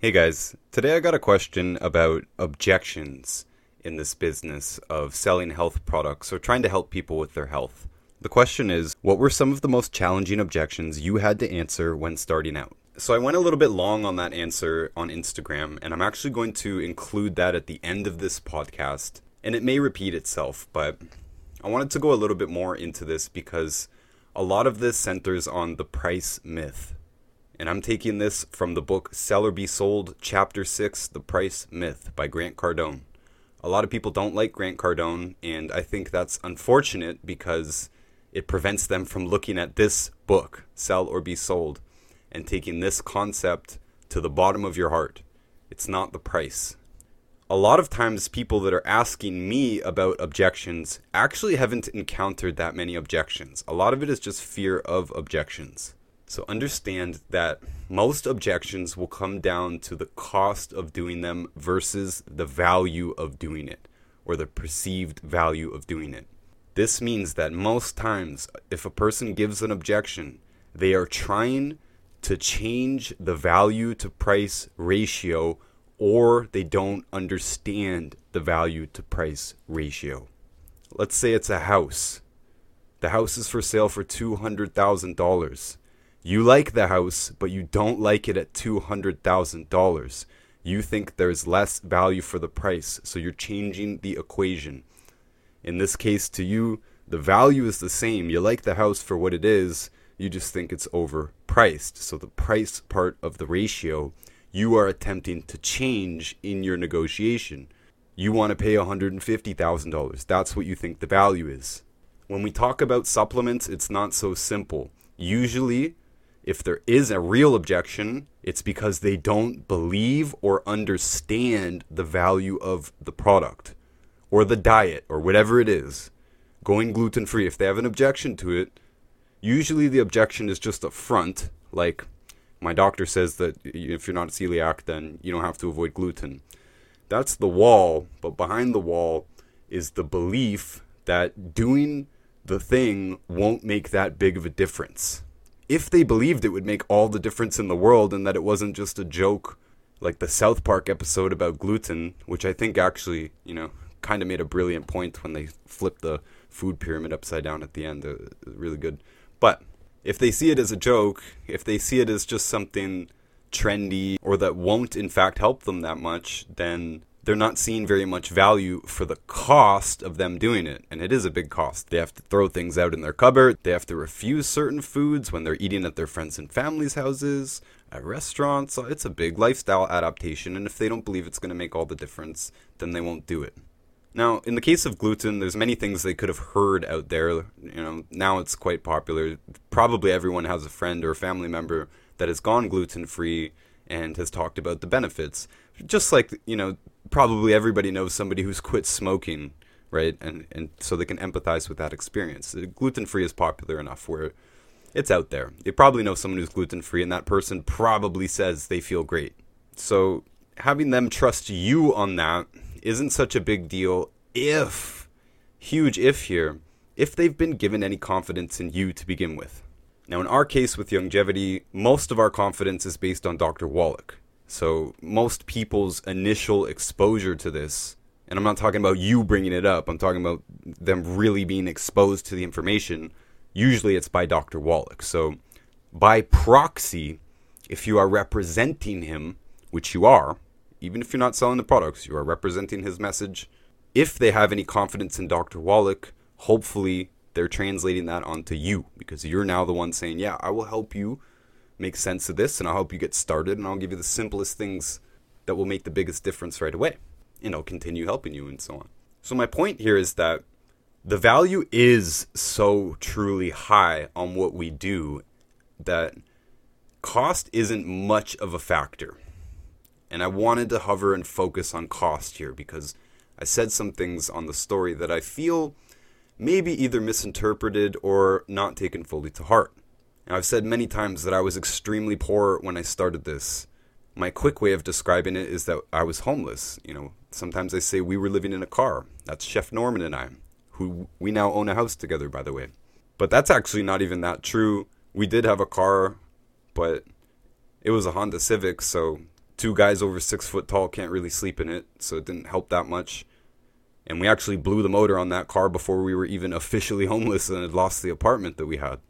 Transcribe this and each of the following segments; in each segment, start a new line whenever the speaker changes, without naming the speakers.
Hey guys, today I got a question about objections in this business of selling health products or trying to help people with their health. The question is What were some of the most challenging objections you had to answer when starting out? So I went a little bit long on that answer on Instagram, and I'm actually going to include that at the end of this podcast. And it may repeat itself, but I wanted to go a little bit more into this because a lot of this centers on the price myth and I'm taking this from the book Sell or Be Sold, Chapter 6 The Price Myth by Grant Cardone. A lot of people don't like Grant Cardone, and I think that's unfortunate because it prevents them from looking at this book, Sell or Be Sold, and taking this concept to the bottom of your heart. It's not the price. A lot of times, people that are asking me about objections actually haven't encountered that many objections. A lot of it is just fear of objections. So understand that most objections will come down to the cost of doing them versus the value of doing it or the perceived value of doing it. This means that most times, if a person gives an objection, they are trying to change the value to price ratio or they don't understand the value to price ratio. Let's say it's a house. The house is for sale for $200,000 you like the house, but you don't like it at $200,000. You think there's less value for the price, so you're changing the equation. In this case, to you, the value is the same. You like the house for what it is, you just think it's overpriced. So the price part of the ratio, you are attempting to change in your negotiation. You want to pay $150,000. That's what you think the value is. When we talk about supplements, it's not so simple. Usually, if there is a real objection, it's because they don't believe or understand the value of the product or the diet or whatever it is. Going gluten free, if they have an objection to it, usually the objection is just a front, like my doctor says that if you're not celiac, then you don't have to avoid gluten. That's the wall, but behind the wall is the belief that doing the thing won't make that big of a difference if they believed it would make all the difference in the world and that it wasn't just a joke like the South Park episode about gluten, which I think actually, you know, kind of made a brilliant point when they flipped the food pyramid upside down at the end. Uh, really good. But if they see it as a joke, if they see it as just something trendy or that won't in fact help them that much, then they're not seeing very much value for the cost of them doing it. And it is a big cost. They have to throw things out in their cupboard. They have to refuse certain foods when they're eating at their friends and families' houses, at restaurants. It's a big lifestyle adaptation. And if they don't believe it's going to make all the difference, then they won't do it. Now, in the case of gluten, there's many things they could have heard out there. You know, now it's quite popular. Probably everyone has a friend or a family member that has gone gluten free and has talked about the benefits. Just like, you know, probably everybody knows somebody who's quit smoking, right? And and so they can empathize with that experience. Uh, gluten free is popular enough where it's out there. You probably know someone who's gluten free, and that person probably says they feel great. So having them trust you on that isn't such a big deal if, huge if here, if they've been given any confidence in you to begin with. Now, in our case with longevity, most of our confidence is based on Dr. Wallach. So most people's initial exposure to this, and I'm not talking about you bringing it up, I'm talking about them really being exposed to the information. Usually it's by Dr. Wallach. So by proxy, if you are representing him, which you are, even if you're not selling the products, you are representing his message. If they have any confidence in Dr. Wallach, hopefully they're translating that onto you because you're now the one saying, Yeah, I will help you make sense of this and I'll help you get started and I'll give you the simplest things that will make the biggest difference right away. And I'll continue helping you and so on. So, my point here is that the value is so truly high on what we do that cost isn't much of a factor. And I wanted to hover and focus on cost here because I said some things on the story that I feel maybe either misinterpreted or not taken fully to heart. I've said many times that I was extremely poor when I started this. My quick way of describing it is that I was homeless. You know, sometimes I say we were living in a car. That's Chef Norman and I, who we now own a house together, by the way. But that's actually not even that true. We did have a car, but it was a Honda Civic, so Two guys over six foot tall can't really sleep in it, so it didn't help that much. And we actually blew the motor on that car before we were even officially homeless and had lost the apartment that we had.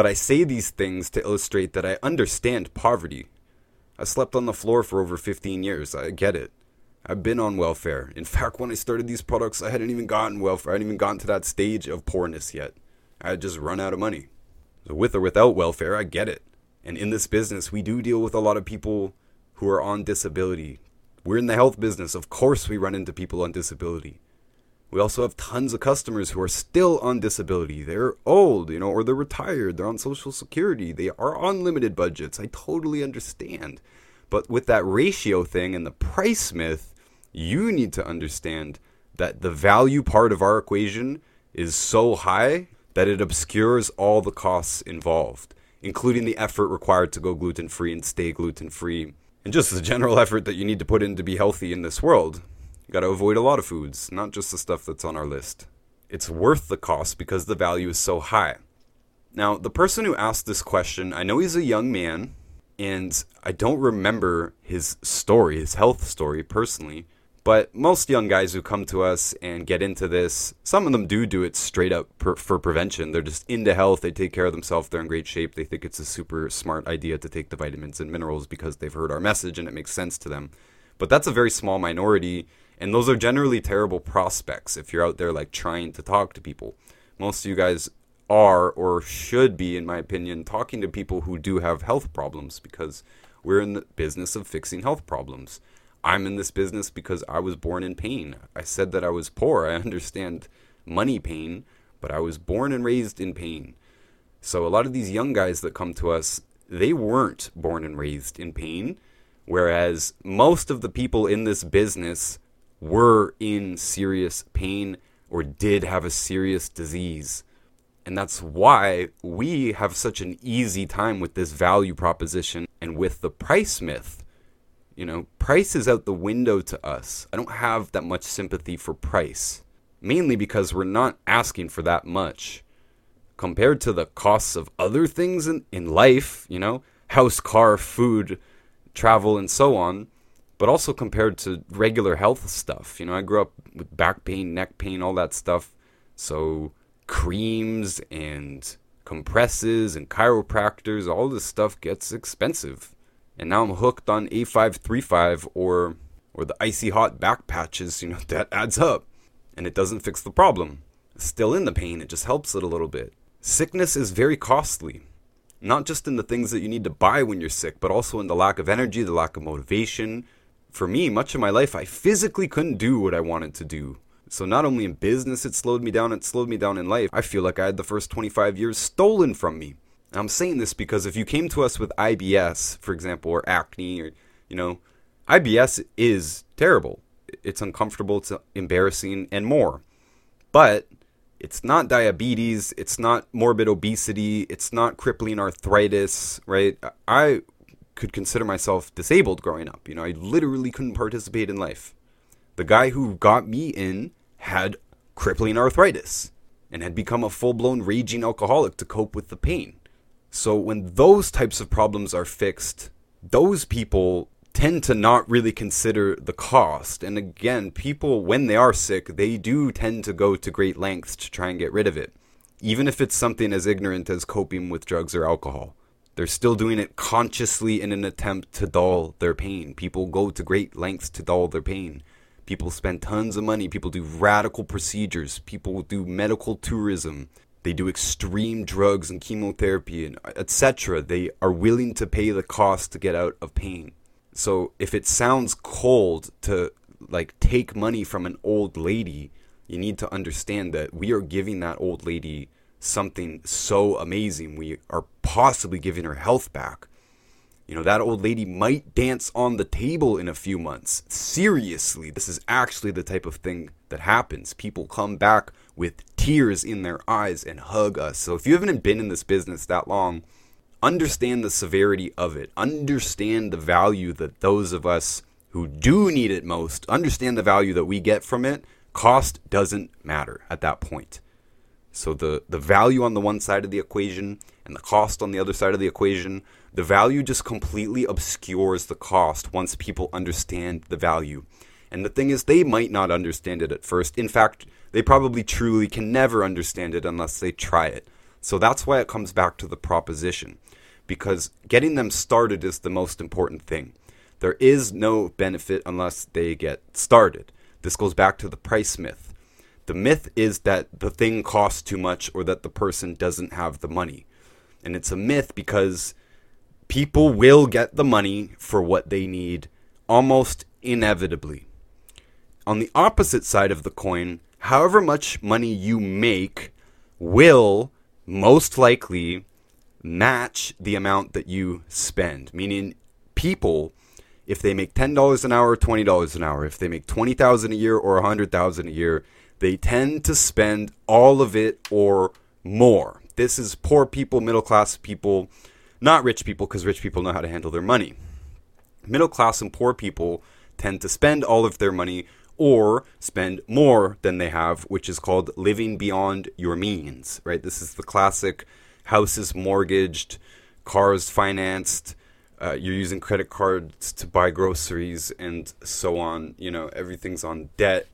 But I say these things to illustrate that I understand poverty. I slept on the floor for over 15 years. I get it. I've been on welfare. In fact, when I started these products, I hadn't even gotten welfare. I hadn't even gotten to that stage of poorness yet. I had just run out of money. So, with or without welfare, I get it. And in this business, we do deal with a lot of people who are on disability. We're in the health business. Of course, we run into people on disability. We also have tons of customers who are still on disability. They're old, you know, or they're retired. They're on Social Security. They are on limited budgets. I totally understand. But with that ratio thing and the price myth, you need to understand that the value part of our equation is so high that it obscures all the costs involved, including the effort required to go gluten free and stay gluten free, and just the general effort that you need to put in to be healthy in this world. You gotta avoid a lot of foods, not just the stuff that's on our list. It's worth the cost because the value is so high. Now, the person who asked this question, I know he's a young man, and I don't remember his story, his health story personally. But most young guys who come to us and get into this, some of them do do it straight up per, for prevention. They're just into health. They take care of themselves. They're in great shape. They think it's a super smart idea to take the vitamins and minerals because they've heard our message and it makes sense to them. But that's a very small minority. And those are generally terrible prospects if you're out there like trying to talk to people. Most of you guys are or should be, in my opinion, talking to people who do have health problems because we're in the business of fixing health problems. I'm in this business because I was born in pain. I said that I was poor. I understand money pain, but I was born and raised in pain. So a lot of these young guys that come to us, they weren't born and raised in pain, whereas most of the people in this business were in serious pain or did have a serious disease. And that's why we have such an easy time with this value proposition and with the price myth. You know, price is out the window to us. I don't have that much sympathy for price, mainly because we're not asking for that much. Compared to the costs of other things in, in life, you know, house, car, food, travel, and so on, but also compared to regular health stuff. You know, I grew up with back pain, neck pain, all that stuff. So creams and compresses and chiropractors, all this stuff gets expensive. And now I'm hooked on A535 or or the icy hot back patches, you know, that adds up. And it doesn't fix the problem. Still in the pain, it just helps it a little bit. Sickness is very costly. Not just in the things that you need to buy when you're sick, but also in the lack of energy, the lack of motivation. For me, much of my life, I physically couldn't do what I wanted to do. So not only in business it slowed me down, it slowed me down in life. I feel like I had the first 25 years stolen from me. I'm saying this because if you came to us with IBS, for example, or acne, or you know, IBS is terrible. It's uncomfortable, it's embarrassing, and more. But it's not diabetes, it's not morbid obesity, it's not crippling arthritis, right? I could consider myself disabled growing up. You know, I literally couldn't participate in life. The guy who got me in had crippling arthritis and had become a full blown raging alcoholic to cope with the pain. So, when those types of problems are fixed, those people tend to not really consider the cost. And again, people, when they are sick, they do tend to go to great lengths to try and get rid of it, even if it's something as ignorant as coping with drugs or alcohol. They're still doing it consciously in an attempt to dull their pain. People go to great lengths to dull their pain. People spend tons of money. People do radical procedures. People do medical tourism. They do extreme drugs and chemotherapy and etc. They are willing to pay the cost to get out of pain. So if it sounds cold to like take money from an old lady, you need to understand that we are giving that old lady something so amazing. We are possibly giving her health back. You know, that old lady might dance on the table in a few months. Seriously, this is actually the type of thing that happens. People come back with tears in their eyes and hug us. So if you haven't been in this business that long, understand the severity of it. Understand the value that those of us who do need it most understand the value that we get from it. Cost doesn't matter at that point. So the, the value on the one side of the equation and the cost on the other side of the equation The value just completely obscures the cost once people understand the value. And the thing is, they might not understand it at first. In fact, they probably truly can never understand it unless they try it. So that's why it comes back to the proposition. Because getting them started is the most important thing. There is no benefit unless they get started. This goes back to the price myth. The myth is that the thing costs too much or that the person doesn't have the money. And it's a myth because people will get the money for what they need almost inevitably. On the opposite side of the coin, however much money you make will most likely match the amount that you spend. Meaning, people, if they make $10 an hour or $20 an hour, if they make 20000 a year or 100000 a year, they tend to spend all of it or more. This is poor people, middle class people, not rich people, because rich people know how to handle their money. Middle class and poor people tend to spend all of their money or spend more than they have, which is called living beyond your means, right? This is the classic houses mortgaged, cars financed, uh, you're using credit cards to buy groceries and so on. You know, everything's on debt.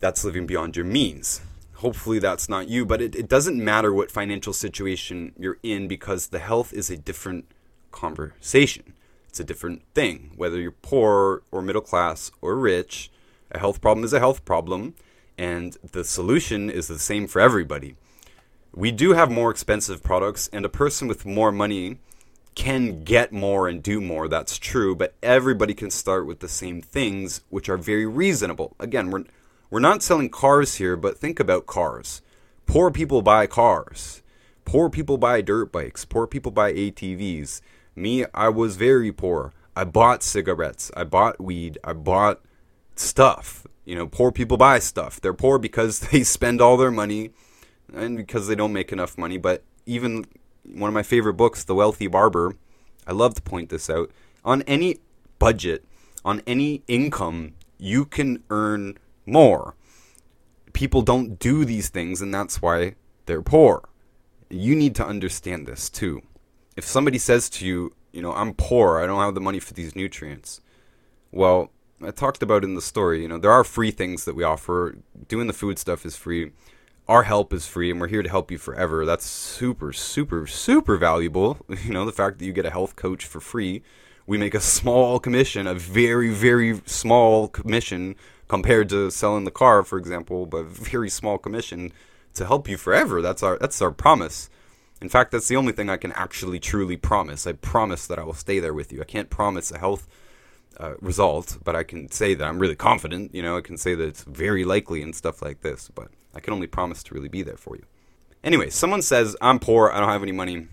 That's living beyond your means. Hopefully, that's not you, but it, it doesn't matter what financial situation you're in because the health is a different conversation. It's a different thing, whether you're poor or middle class or rich a health problem is a health problem, and the solution is the same for everybody. We do have more expensive products, and a person with more money can get more and do more. That's true, but everybody can start with the same things, which are very reasonable. Again, we're we're not selling cars here, but think about cars. Poor people buy cars. Poor people buy dirt bikes. Poor people buy ATVs. Me, I was very poor. I bought cigarettes. I bought weed. I bought stuff. You know, poor people buy stuff. They're poor because they spend all their money and because they don't make enough money. But even one of my favorite books, The Wealthy Barber, I love to point this out. On any budget, on any income, you can earn more. People don't do these things, and that's why they're poor. You need to understand this too. If somebody says to you, you know, I'm poor, I don't have the money for these nutrients, well, I talked about in the story, you know, there are free things that we offer. Doing the food stuff is free. Our help is free, and we're here to help you forever. That's super, super, super valuable. You know, the fact that you get a health coach for free. We make a small commission, a very, very small commission compared to selling the car, for example, but very small commission to help you forever. That's our that's our promise. In fact, that's the only thing I can actually truly promise. I promise that I will stay there with you. I can't promise a health uh, result, but I can say that I'm really confident. You know, I can say that it's very likely and stuff like this, but I can only promise to really be there for you. Anyway, someone says, I'm poor, I don't have any money.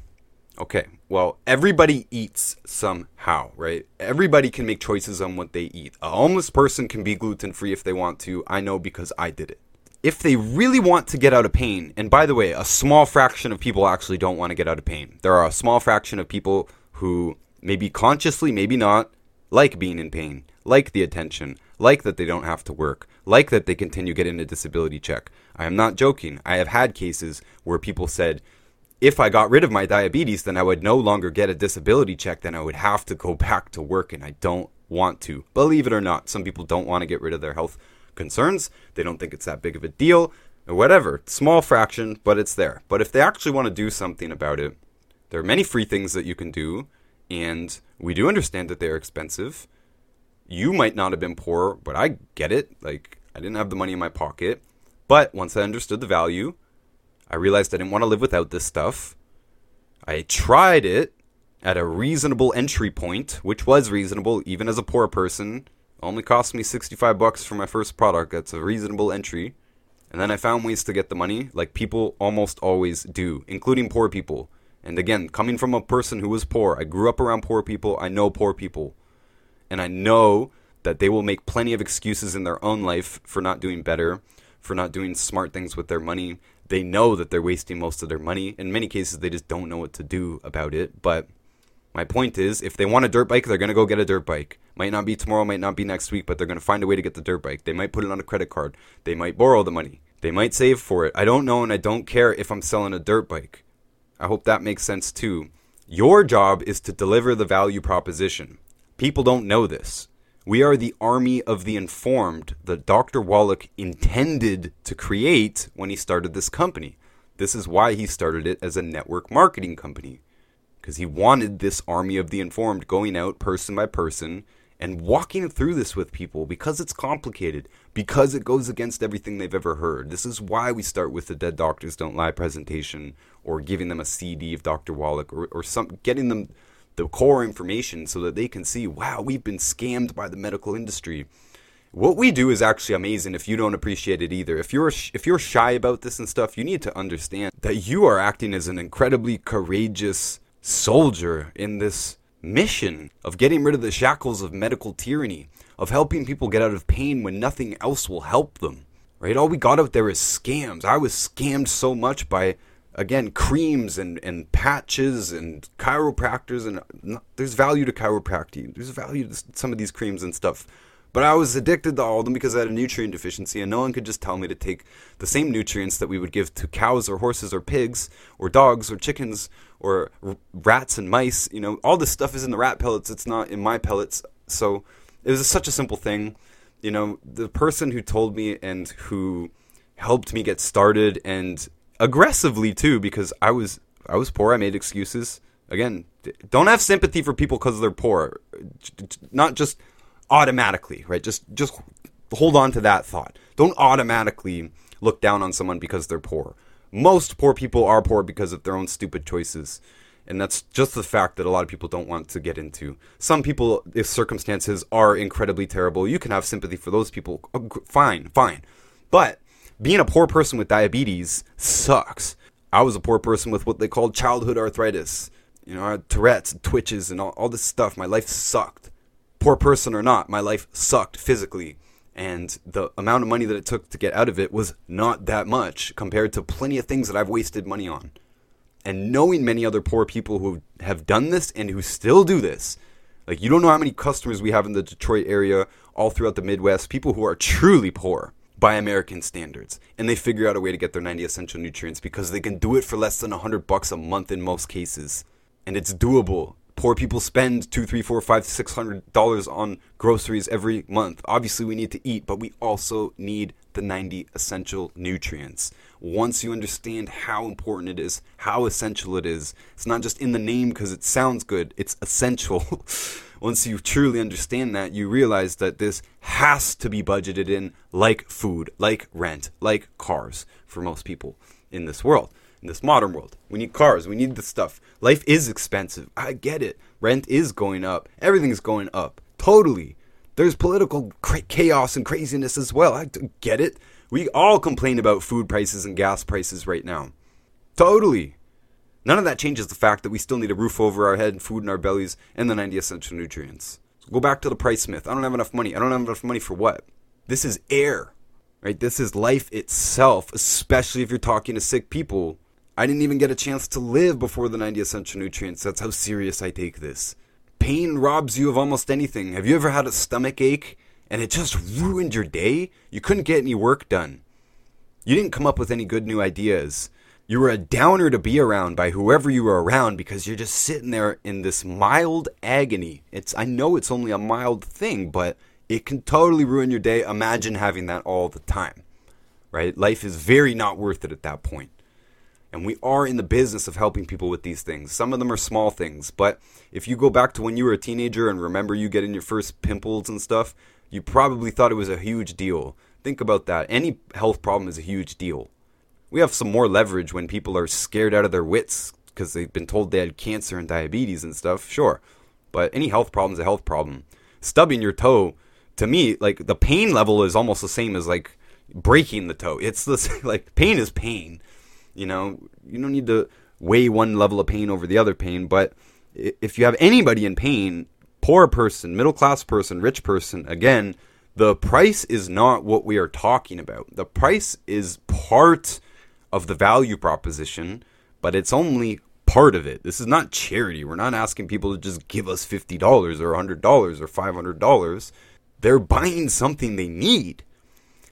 Okay, well, everybody eats somehow, right? Everybody can make choices on what they eat. A homeless person can be gluten free if they want to. I know because I did it. If they really want to get out of pain, and by the way, a small fraction of people actually don't want to get out of pain. There are a small fraction of people who, maybe consciously, maybe not, like being in pain, like the attention, like that they don't have to work, like that they continue getting a disability check. I am not joking. I have had cases where people said, if I got rid of my diabetes, then I would no longer get a disability check, then I would have to go back to work, and I don't want to. Believe it or not, some people don't want to get rid of their health concerns. They don't think it's that big of a deal, or whatever. Small fraction, but it's there. But if they actually want to do something about it, there are many free things that you can do and we do understand that they're expensive. You might not have been poor, but I get it. Like, I didn't have the money in my pocket. But once I understood the value, I realized I didn't want to live without this stuff. I tried it at a reasonable entry point, which was reasonable even as a poor person. Only cost me 65 bucks for my first product. That's a reasonable entry. And then I found ways to get the money, like people almost always do, including poor people. And again, coming from a person who was poor, I grew up around poor people, I know poor people. And I know that they will make plenty of excuses in their own life for not doing better, for not doing smart things with their money. They know that they're wasting most of their money. In many cases, they just don't know what to do about it. But my point is, if they want a dirt bike, they're going to go get a dirt bike. Might not be tomorrow, might not be next week, but they're going to find a way to get the dirt bike. They might put it on a credit card. They might borrow the money. They might save for it. I don't know, and I don't care if I'm selling a dirt bike. I hope that makes sense too. Your job is to deliver the value proposition. People don't know this. We are the army of the informed that Dr. Wallach intended to create when he started this company. This is why he started it as a network marketing company. Because he wanted this army of the informed going out person by person and walking through this with people because it's complicated, because it goes against everything they've ever heard. This is why we start with the Dead Doctors Don't Lie presentation or giving them a CD of Dr. Wallach or, or some getting them the core information so that they can see, wow, we've been scammed by the medical industry. What we do is actually amazing if you don't appreciate it either. If you're if you're shy about this and stuff, you need to understand that you are acting as an incredibly courageous soldier in this mission of getting rid of the shackles of medical tyranny, of helping people get out of pain when nothing else will help them. Right? All we got out there is scams. I was scammed so much by again creams and, and patches and chiropractors and there's value to chiropractic. There's value to some of these creams and stuff. But I was addicted to all of them because I had a nutrient deficiency, and no one could just tell me to take the same nutrients that we would give to cows or horses or pigs or dogs or chickens or rats and mice. You know, all this stuff is in the rat pellets. It's not in my pellets. So it was such a simple thing. You know, the person who told me and who helped me get started and aggressively too, because I was I was poor. I made excuses. Again, don't have sympathy for people because they're poor. Not just automatically, right? Just just hold on to that thought. Don't automatically look down on someone because they're poor most poor people are poor because of their own stupid choices. And that's just the fact that a lot of people don't want to get into. Some people, if circumstances are incredibly terrible, you can have sympathy for those people. Oh, fine, fine. But being a poor person with diabetes sucks. I was a poor person with what they called childhood arthritis. You know, I had Tourette's, twitches, and all, all this stuff. My life sucked. Poor person or not, my life sucked physically and the amount of money that it took to get out of it was not that much compared to plenty of things that I've wasted money on. And knowing many other poor people who have done this and who still do this, like you don't know how many customers we have in the Detroit area, all throughout the Midwest, people who are truly poor by American standards, and they figure out a way to get their 90 essential nutrients because they can do it for less than 100 bucks a month in most cases. And it's doable poor people spend two, three, four, five, six hundred dollars on groceries every month. Obviously, we need to eat, but we also need the 90 essential nutrients. Once you understand how important it is, how essential it is, it's not just in the name because it sounds good, it's essential. Once you truly understand that, you realize that this has to be budgeted in like food, like rent, like cars for most people in this world in this modern world. We need cars. We need the stuff. Life is expensive. I get it. Rent is going up. Everything's going up. Totally. There's political chaos and craziness as well. I get it. We all complain about food prices and gas prices right now. Totally. None of that changes the fact that we still need a roof over our head, and food in our bellies, and the 90 essential nutrients. So go back to the price myth. I don't have enough money. I don't have enough money for what? This is air, right? This is life itself, especially if you're talking to sick people I didn't even get a chance to live before the 90 essential nutrients. That's how serious I take this. Pain robs you of almost anything. Have you ever had a stomach ache and it just ruined your day? You couldn't get any work done. You didn't come up with any good new ideas. You were a downer to be around by whoever you were around because you're just sitting there in this mild agony. It's I know it's only a mild thing, but it can totally ruin your day. Imagine having that all the time. Right? Life is very not worth it at that point. And we are in the business of helping people with these things. Some of them are small things, but if you go back to when you were a teenager and remember you getting your first pimples and stuff, you probably thought it was a huge deal. Think about that. Any health problem is a huge deal. We have some more leverage when people are scared out of their wits because they've been told they had cancer and diabetes and stuff, sure. But any health problem is a health problem. Stubbing your toe, to me, like the pain level is almost the same as like breaking the toe. It's this like pain is pain you know, you don't need to weigh one level of pain over the other pain, but if you have anybody in pain, poor person, middle class person, rich person, again, the price is not what we are talking about. The price is part of the value proposition, but it's only part of it. This is not charity. We're not asking people to just give us $50 or $100 or $500. They're buying something they need.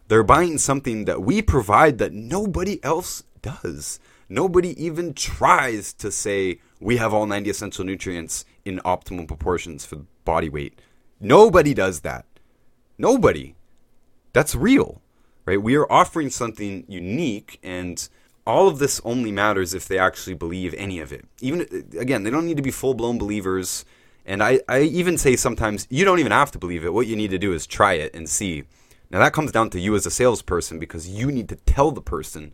They're buying something that we provide that nobody else does. Nobody even tries to say we have all 90 essential nutrients in optimal proportions for body weight. Nobody does that. Nobody. That's real, right? We are offering something unique, and all of this only matters if they actually believe any of it. Even again, they don't need to be full blown believers. And I, I even say sometimes you don't even have to believe it. What you need to do is try it and see. Now that comes down to you as a salesperson because you need to tell the person,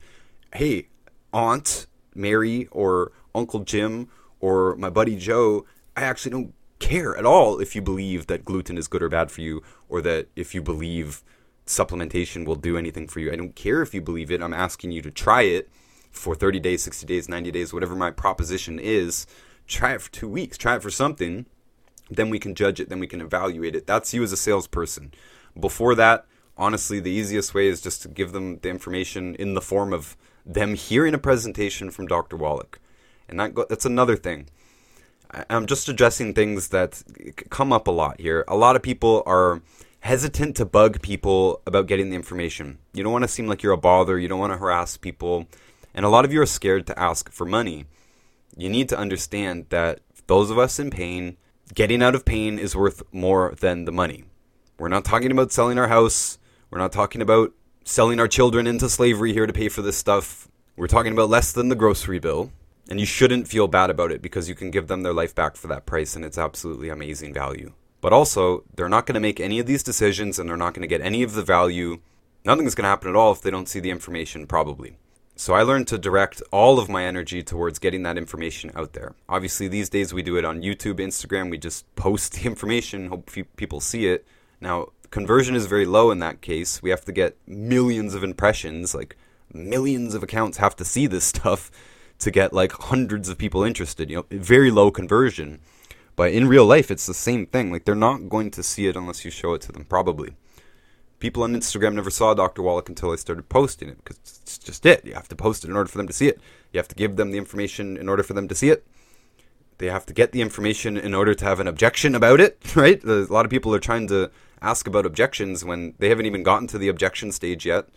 hey, Aunt Mary or Uncle Jim or my buddy Joe, I actually don't care at all if you believe that gluten is good or bad for you or that if you believe supplementation will do anything for you. I don't care if you believe it. I'm asking you to try it for 30 days, 60 days, 90 days, whatever my proposition is. Try it for two weeks, try it for something. Then we can judge it, then we can evaluate it. That's you as a salesperson. Before that, honestly, the easiest way is just to give them the information in the form of them hearing a presentation from Dr. Wallach. And that go- that's another thing. I'm just addressing things that come up a lot here. A lot of people are hesitant to bug people about getting the information. You don't want to seem like you're a bother, you don't want to harass people, and a lot of you are scared to ask for money. You need to understand that those of us in pain, getting out of pain is worth more than the money. We're not talking about selling our house, we're not talking about selling our children into slavery here to pay for this stuff. We're talking about less than the grocery bill. And you shouldn't feel bad about it because you can give them their life back for that price and it's absolutely amazing value. But also, they're not going to make any of these decisions and they're not going to get any of the value. Nothing's going to happen at all if they don't see the information, probably. So I learned to direct all of my energy towards getting that information out there. Obviously, these days we do it on YouTube, Instagram. We just post the information, hope people see it. Now, conversion is very low in that case. We have to get millions of impressions, like millions of accounts have to see this stuff to get like hundreds of people interested. You know, very low conversion. But in real life, it's the same thing. Like they're not going to see it unless you show it to them. Probably. People on Instagram never saw Dr. Wallach until I started posting it because it's just it. You have to post it in order for them to see it. You have to give them the information in order for them to see it. They have to get the information in order to have an objection about it, right? A lot of people are trying to ask about objections when they haven't even gotten to the objection stage yet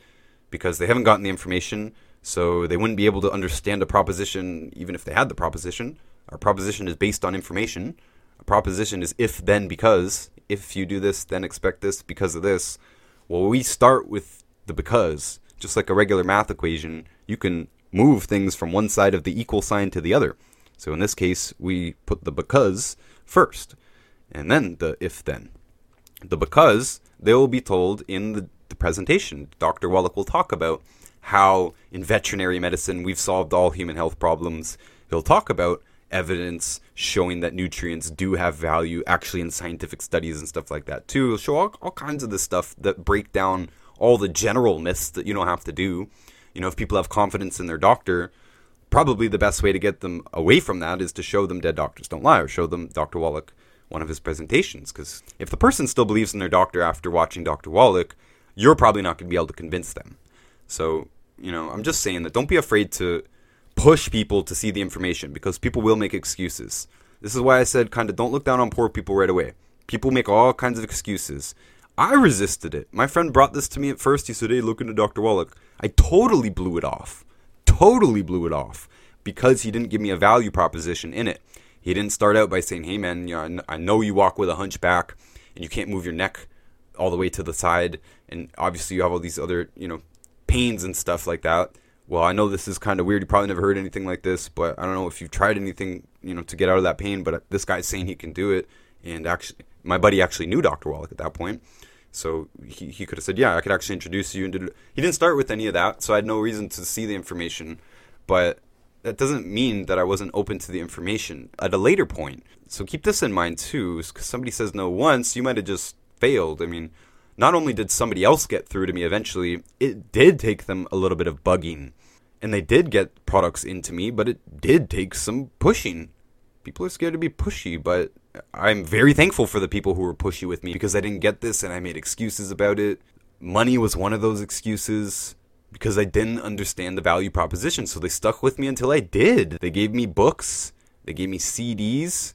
because they haven't gotten the information so they wouldn't be able to understand a proposition even if they had the proposition. Our proposition is based on information. Proposition is if then because. If you do this, then expect this because of this. Well, we start with the because. Just like a regular math equation, you can move things from one side of the equal sign to the other. So in this case, we put the because first, and then the if then. The because they will be told in the, the presentation. Dr. Wallach will talk about how in veterinary medicine we've solved all human health problems. He'll talk about evidence showing that nutrients do have value actually in scientific studies and stuff like that too. He'll show all, all kinds of this stuff that break down all the general myths that you don't have to do. You know, if people have confidence in their doctor, probably the best way to get them away from that is to show them Dead Doctors Don't Lie or show them Dr. Wallach one of his presentations. Because if the person still believes in their doctor after watching Dr. Wallach, you're probably not going to be able to convince them. So you know, I'm just saying that don't be afraid to push people to see the information because people will make excuses. This is why I said kind of don't look down on poor people right away. People make all kinds of excuses. I resisted it. My friend brought this to me at first. He said, "Hey, look into Dr. Wallach." I totally blew it off. Totally blew it off because he didn't give me a value proposition in it. He didn't start out by saying, "Hey, man, you know, I know you walk with a hunchback and you can't move your neck all the way to the side, and obviously you have all these other, you know, pains and stuff like that. Well, I know this is kind of weird. You probably never heard anything like this, but I don't know if you've tried anything, you know, to get out of that pain. But this guy's saying he can do it, and actually, my buddy actually knew Dr. Wallach at that point, so he, he could have said, "Yeah, I could actually introduce you." And did he didn't start with any of that, so I had no reason to see the information. But that doesn't mean that I wasn't open to the information at a later point. So keep this in mind too, because somebody says no once, you might have just failed. I mean, not only did somebody else get through to me eventually, it did take them a little bit of bugging. And they did get products into me, but it did take some pushing. People are scared to be pushy, but I'm very thankful for the people who were pushy with me because I didn't get this and I made excuses about it. Money was one of those excuses because I didn't understand the value proposition. So they stuck with me until I did. They gave me books, they gave me CDs.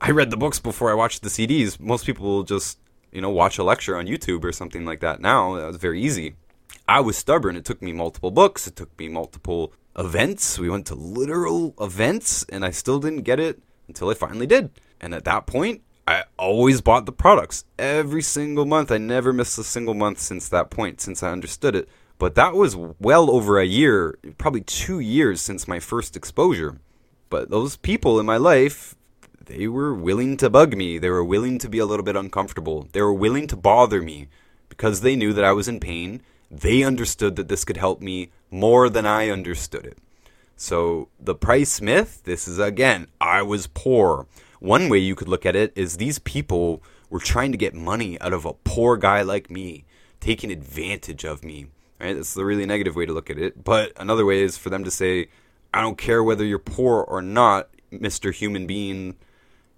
I read the books before I watched the CDs. Most people just you know, watch a lecture on YouTube or something like that now. That was very easy. I was stubborn. It took me multiple books. It took me multiple events. We went to literal events, and I still didn't get it until I finally did. And at that point, I always bought the products every single month. I never missed a single month since that point, since I understood it. But that was well over a year, probably two years since my first exposure. But those people in my life, they were willing to bug me. They were willing to be a little bit uncomfortable. They were willing to bother me because they knew that I was in pain. They understood that this could help me more than I understood it. So, the price myth this is again, I was poor. One way you could look at it is these people were trying to get money out of a poor guy like me, taking advantage of me. Right? That's the really negative way to look at it. But another way is for them to say, I don't care whether you're poor or not, Mr. Human Being,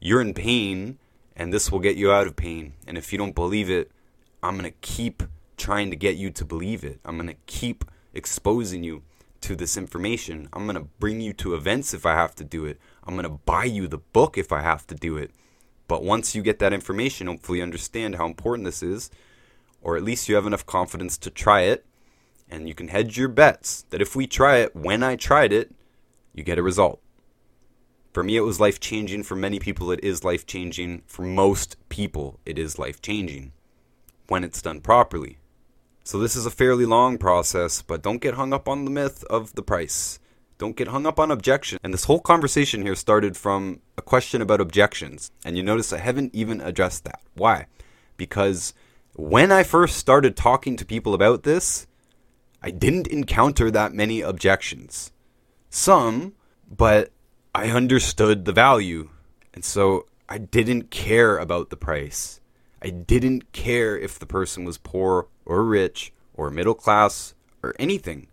you're in pain, and this will get you out of pain. And if you don't believe it, I'm going to keep trying to get you to believe it. I'm going to keep exposing you to this information. I'm going to bring you to events if I have to do it. I'm going to buy you the book if I have to do it. But once you get that information, hopefully you understand how important this is, or at least you have enough confidence to try it, and you can hedge your bets that if we try it when I tried it, you get a result. For me, it was life changing. For many people, it is life changing. For most people, it is life changing when it's done properly. So, this is a fairly long process, but don't get hung up on the myth of the price. Don't get hung up on objection. And this whole conversation here started from a question about objections. And you notice I haven't even addressed that. Why? Because when I first started talking to people about this, I didn't encounter that many objections. Some, but I understood the value. And so I didn't care about the price. I didn't care if the person was poor or rich or middle class or anything.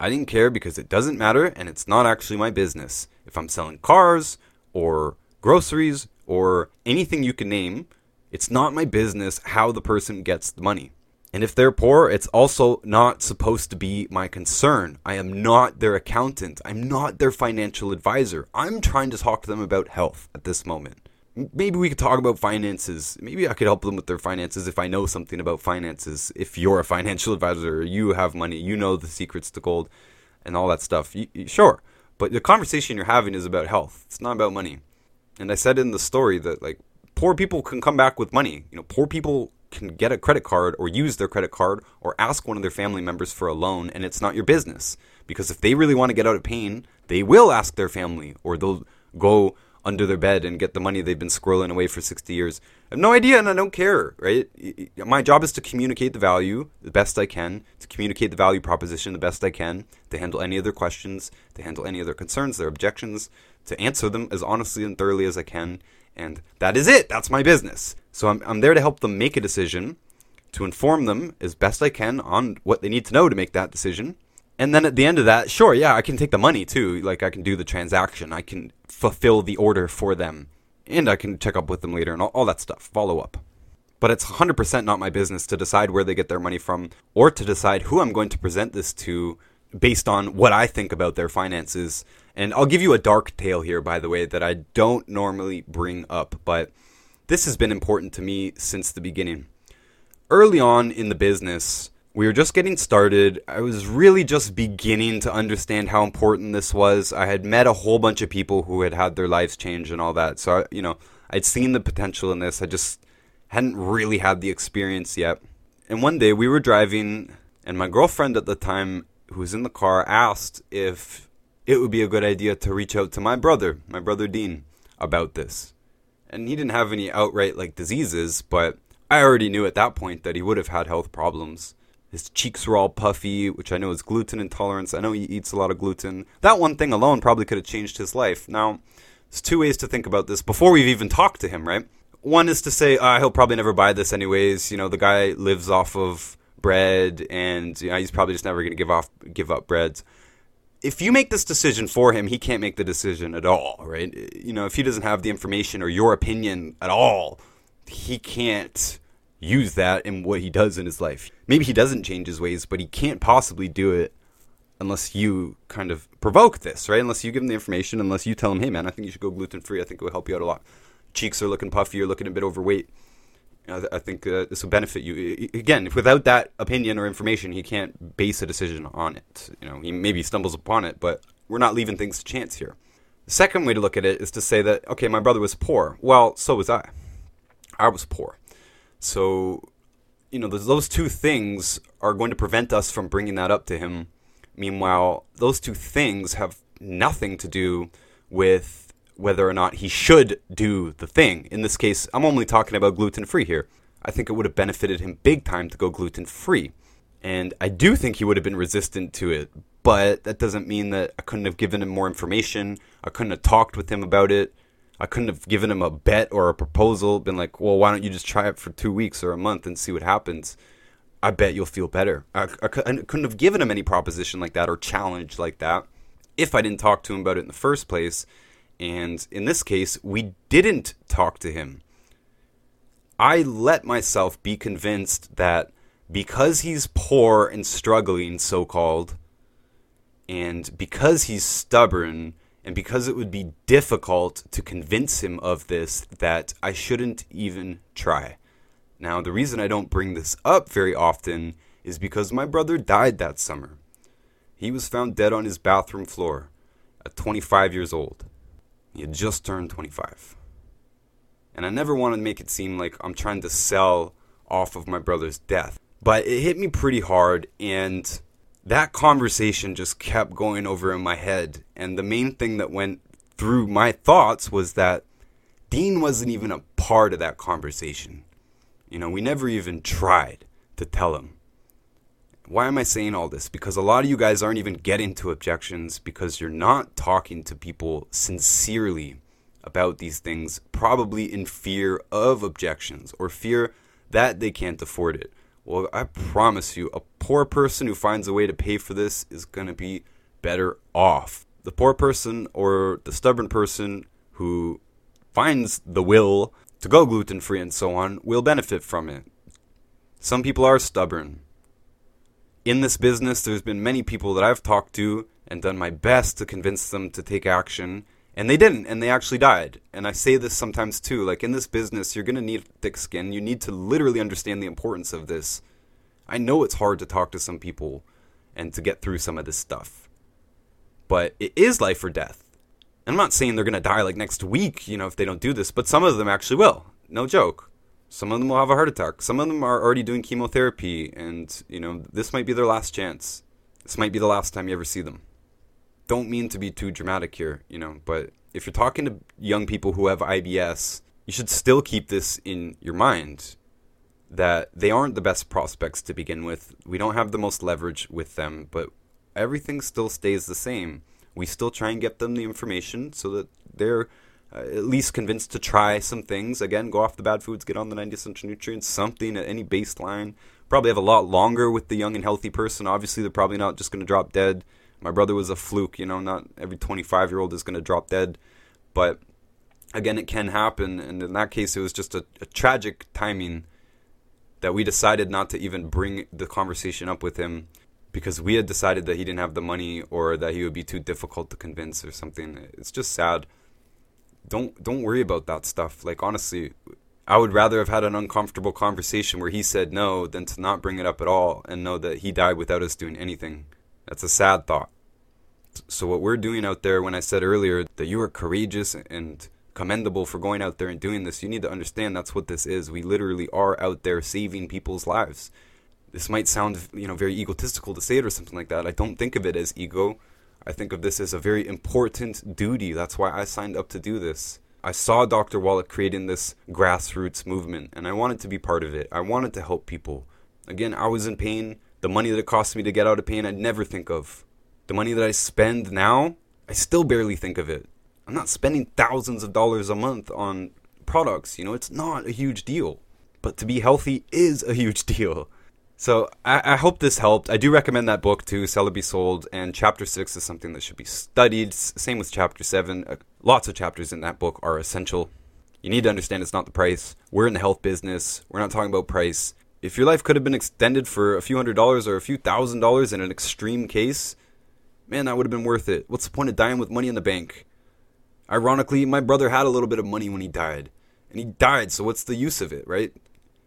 I didn't care because it doesn't matter and it's not actually my business. If I'm selling cars or groceries or anything you can name, it's not my business how the person gets the money. And if they're poor, it's also not supposed to be my concern. I am not their accountant. I'm not their financial advisor. I'm trying to talk to them about health at this moment. Maybe we could talk about finances. Maybe I could help them with their finances if I know something about finances. If you're a financial advisor, you have money, you know the secrets to gold and all that stuff. sure. But the conversation you're having is about health. It's not about money. And I said in the story that like poor people can come back with money. You know, poor people can get a credit card or use their credit card or ask one of their family members for a loan and it's not your business. Because if they really want to get out of pain, they will ask their family or they'll go under their bed and get the money they've been squirreling away for 60 years. I have no idea and I don't care, right? My job is to communicate the value the best I can, to communicate the value proposition the best I can, to handle any other questions, to handle any other concerns, their objections, to answer them as honestly and thoroughly as I can. And that is it. That's my business. So I'm, I'm there to help them make a decision, to inform them as best I can on what they need to know to make that decision. And then at the end of that, sure, yeah, I can take the money too. Like I can do the transaction, I can fulfill the order for them, and I can check up with them later and all, all that stuff, follow up. But it's 100% not my business to decide where they get their money from or to decide who I'm going to present this to based on what I think about their finances. And I'll give you a dark tale here, by the way, that I don't normally bring up, but this has been important to me since the beginning. Early on in the business, we were just getting started. I was really just beginning to understand how important this was. I had met a whole bunch of people who had had their lives changed and all that. So, you know, I'd seen the potential in this. I just hadn't really had the experience yet. And one day we were driving, and my girlfriend at the time, who was in the car, asked if it would be a good idea to reach out to my brother, my brother Dean, about this and he didn't have any outright like diseases, but I already knew at that point that he would have had health problems. His cheeks were all puffy, which I know is gluten intolerance. I know he eats a lot of gluten. That one thing alone probably could have changed his life. Now, there's two ways to think about this before we've even talked to him, right? One is to say, uh, he'll probably never buy this anyways. You know, the guy lives off of bread, and you know, he's probably just never going to give off give up breads if you make this decision for him, he can't make the decision at all, right? You know, if he doesn't have the information or your opinion at all, he can't use that in what he does in his life. Maybe he doesn't change his ways, but he can't possibly do it unless you kind of provoke this, right? Unless you give him the information, unless you tell him, hey man, I think you should go gluten free. I think it will help you out a lot. Cheeks are looking puffy, you're looking a bit overweight. I think uh, this will benefit you. Again, if without that opinion or information, he can't base a decision on it. You know, he maybe stumbles upon it, but we're not leaving things to chance here. The second way to look at it is to say that, okay, my brother was poor. Well, so was I. I was poor. So, you know, those two things are going to prevent us from bringing that up to him. Meanwhile, those two things have nothing to do with whether or not he should do the thing. In this case, I'm only talking about gluten free here. I think it would have benefited him big time to go gluten free. And I do think he would have been resistant to it, but that doesn't mean that I couldn't have given him more information. I couldn't have talked with him about it. I couldn't have given him a bet or a proposal, been like, well, why don't you just try it for two weeks or a month and see what happens? I bet you'll feel better. I, I, I couldn't have given him any proposition like that or challenge like that if I didn't talk to him about it in the first place. And in this case, we didn't talk to him. I let myself be convinced that because he's poor and struggling, so called, and because he's stubborn, and because it would be difficult to convince him of this, that I shouldn't even try. Now, the reason I don't bring this up very often is because my brother died that summer. He was found dead on his bathroom floor at 25 years old. Had just turned 25. And I never want to make it seem like I'm trying to sell off of my brother's death. But it hit me pretty hard, and that conversation just kept going over in my head. And the main thing that went through my thoughts was that Dean wasn't even a part of that conversation. You know, we never even tried to tell him. Why am I saying all this? Because a lot of you guys aren't even getting to objections because you're not talking to people sincerely about these things, probably in fear of objections or fear that they can't afford it. Well, I promise you, a poor person who finds a way to pay for this is going to be better off. The poor person or the stubborn person who finds the will to go gluten free and so on will benefit from it. Some people are stubborn. In this business, there's been many people that I've talked to and done my best to convince them to take action and they didn't, and they actually died. And I say this sometimes too. Like in this business, you're going to need thick skin. You need to literally understand the importance of this. I know it's hard to talk to some people and to get through some of this stuff, but it is life or death. I'm not saying they're going to die like next week, you know, if they don't do this, but some of them actually will. No joke. Some of them will have a heart attack. Some of them are already doing chemotherapy, and, you know, this might be their last chance. This might be the last time you ever see them don't mean to be too dramatic here, you know, but if you're talking to young people who have IBS, you should still keep this in your mind that they aren't the best prospects to begin with. We don't have the most leverage with them, but everything still stays the same. We still try and get them the information so that they're uh, at least convinced to try some things. Again, go off the bad foods, get on the 90 essential nutrients, something at any baseline. Probably have a lot longer with the young and healthy person. Obviously, they're probably not just going to drop dead my brother was a fluke, you know, not every 25 year old is going to drop dead. But again, it can happen. And in that case, it was just a, a tragic timing that we decided not to even bring the conversation up with him because we had decided that he didn't have the money or that he would be too difficult to convince or something. It's just sad. Don't don't worry about that stuff. Like honestly, I would rather have had an uncomfortable conversation where he said no than to not bring it up at all and know that he died without us doing anything. That's a sad thought. So, what we're doing out there, when I said earlier that you are courageous and commendable for going out there and doing this, you need to understand that's what this is. We literally are out there saving people's lives. This might sound, you know, very egotistical to say it or something like that. I don't think of it as ego. I think of this as a very important duty. That's why I signed up to do this. I saw Dr. Wallach creating this grassroots movement, and I wanted to be part of it. I wanted to help people. Again, I was in pain. The money that it cost me to get out of pain, I'd never think of. The money that I spend now, I still barely think of it. I'm not spending thousands of dollars a month on products, you know, it's not a huge deal. But to be healthy is a huge deal. So I, I, hope this helped. I do recommend that book to Sell or Be Sold, and chapter six is something that should be studied. Same with chapter seven. Uh, lots of chapters in that book are essential. You need to understand it's not the price. We're in the health business. We're not talking about price if your life could have been extended for a few hundred dollars or a few thousand dollars in an extreme case, man, that would have been worth it. What's the point of dying with money in the bank? Ironically, my brother had a little bit of money when he died, and he died, so what's the use of it, right?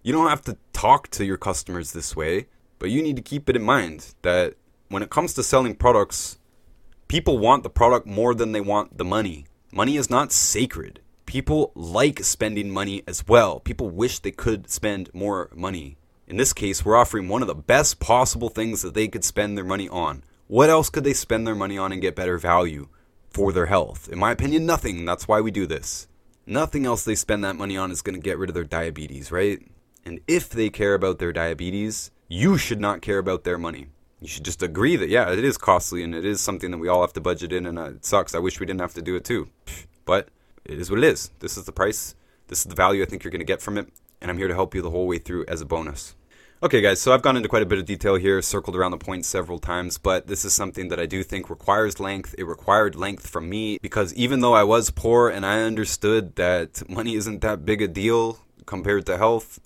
You don't have to talk to your customers this way, but you need to keep it in mind that when it comes to selling products, People want the product more than they want the money. Money is not sacred. People like spending money as well. People wish they could spend more money. In this case, we're offering one of the best possible things that they could spend their money on. What else could they spend their money on and get better value for their health? In my opinion, nothing. That's why we do this. Nothing else they spend that money on is going to get rid of their diabetes, right? And if they care about their diabetes, you should not care about their money. You should just agree that, yeah, it is costly and it is something that we all have to budget in, and uh, it sucks. I wish we didn't have to do it too. But it is what it is. This is the price. This is the value I think you're going to get from it. And I'm here to help you the whole way through as a bonus. Okay, guys, so I've gone into quite a bit of detail here, circled around the point several times, but this is something that I do think requires length. It required length from me because even though I was poor and I understood that money isn't that big a deal compared to health,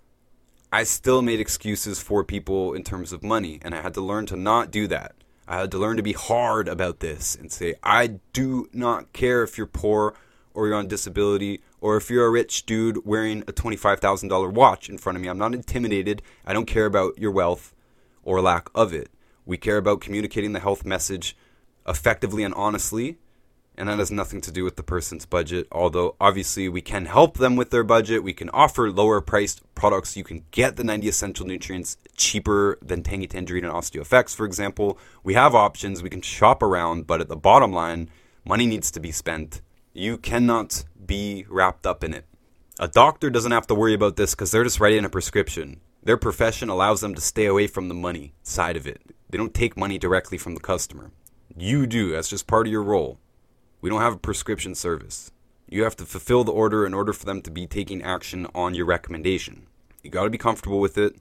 I still made excuses for people in terms of money, and I had to learn to not do that. I had to learn to be hard about this and say, I do not care if you're poor or you're on disability or if you're a rich dude wearing a $25,000 watch in front of me. I'm not intimidated. I don't care about your wealth or lack of it. We care about communicating the health message effectively and honestly. And that has nothing to do with the person's budget. Although, obviously, we can help them with their budget. We can offer lower priced products. You can get the 90 essential nutrients cheaper than Tangy Tangerine and OsteoFX, for example. We have options. We can shop around. But at the bottom line, money needs to be spent you cannot be wrapped up in it. A doctor doesn't have to worry about this because they're just writing a prescription. Their profession allows them to stay away from the money side of it. They don't take money directly from the customer. You do, that's just part of your role. We don't have a prescription service. You have to fulfill the order in order for them to be taking action on your recommendation. You got to be comfortable with it.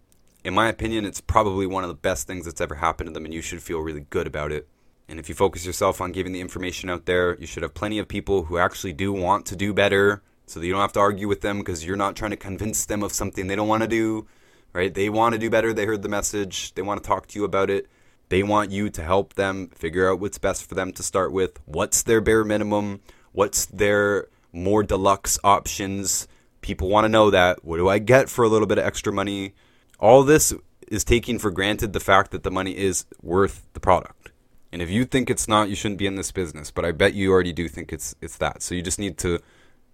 In my opinion, it's probably one of the best things that's ever happened to them, and you should feel really good about it. And if you focus yourself on giving the information out there, you should have plenty of people who actually do want to do better so that you don't have to argue with them because you're not trying to convince them of something they don't want to do, right? They want to do better. They heard the message. They want to talk to you about it. They want you to help them figure out what's best for them to start with. What's their bare minimum? What's their more deluxe options? People want to know that. What do I get for a little bit of extra money? All this is taking for granted the fact that the money is worth the product. And if you think it's not, you shouldn't be in this business. But I bet you already do think it's it's that. So you just need to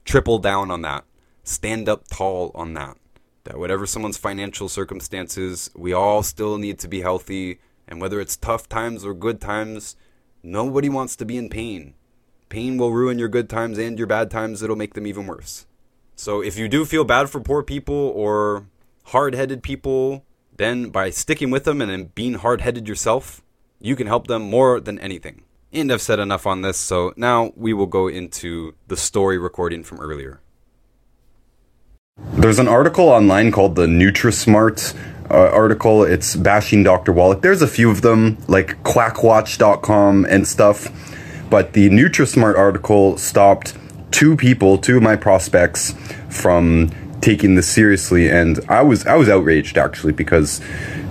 triple down on that. Stand up tall on that. That whatever someone's financial circumstances, we all still need to be healthy. And whether it's tough times or good times, nobody wants to be in pain. Pain will ruin your good times and your bad times, it'll make them even worse. So if you do feel bad for poor people or hard headed people, then by sticking with them and being hard headed yourself, you can help them more than anything. And I've said enough on this, so now we will go into the story recording from earlier. There's an article online called the NutriSmart uh, article. It's bashing Dr. Wallach. There's a few of them, like quackwatch.com and stuff. But the NutriSmart article stopped two people, two of my prospects, from taking this seriously, and I was I was outraged actually because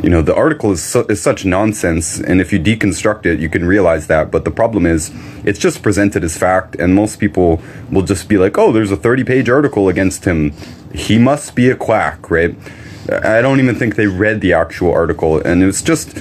you know the article is su- is such nonsense, and if you deconstruct it, you can realize that. But the problem is, it's just presented as fact, and most people will just be like, "Oh, there's a 30 page article against him. He must be a quack, right?" I don't even think they read the actual article, and it's just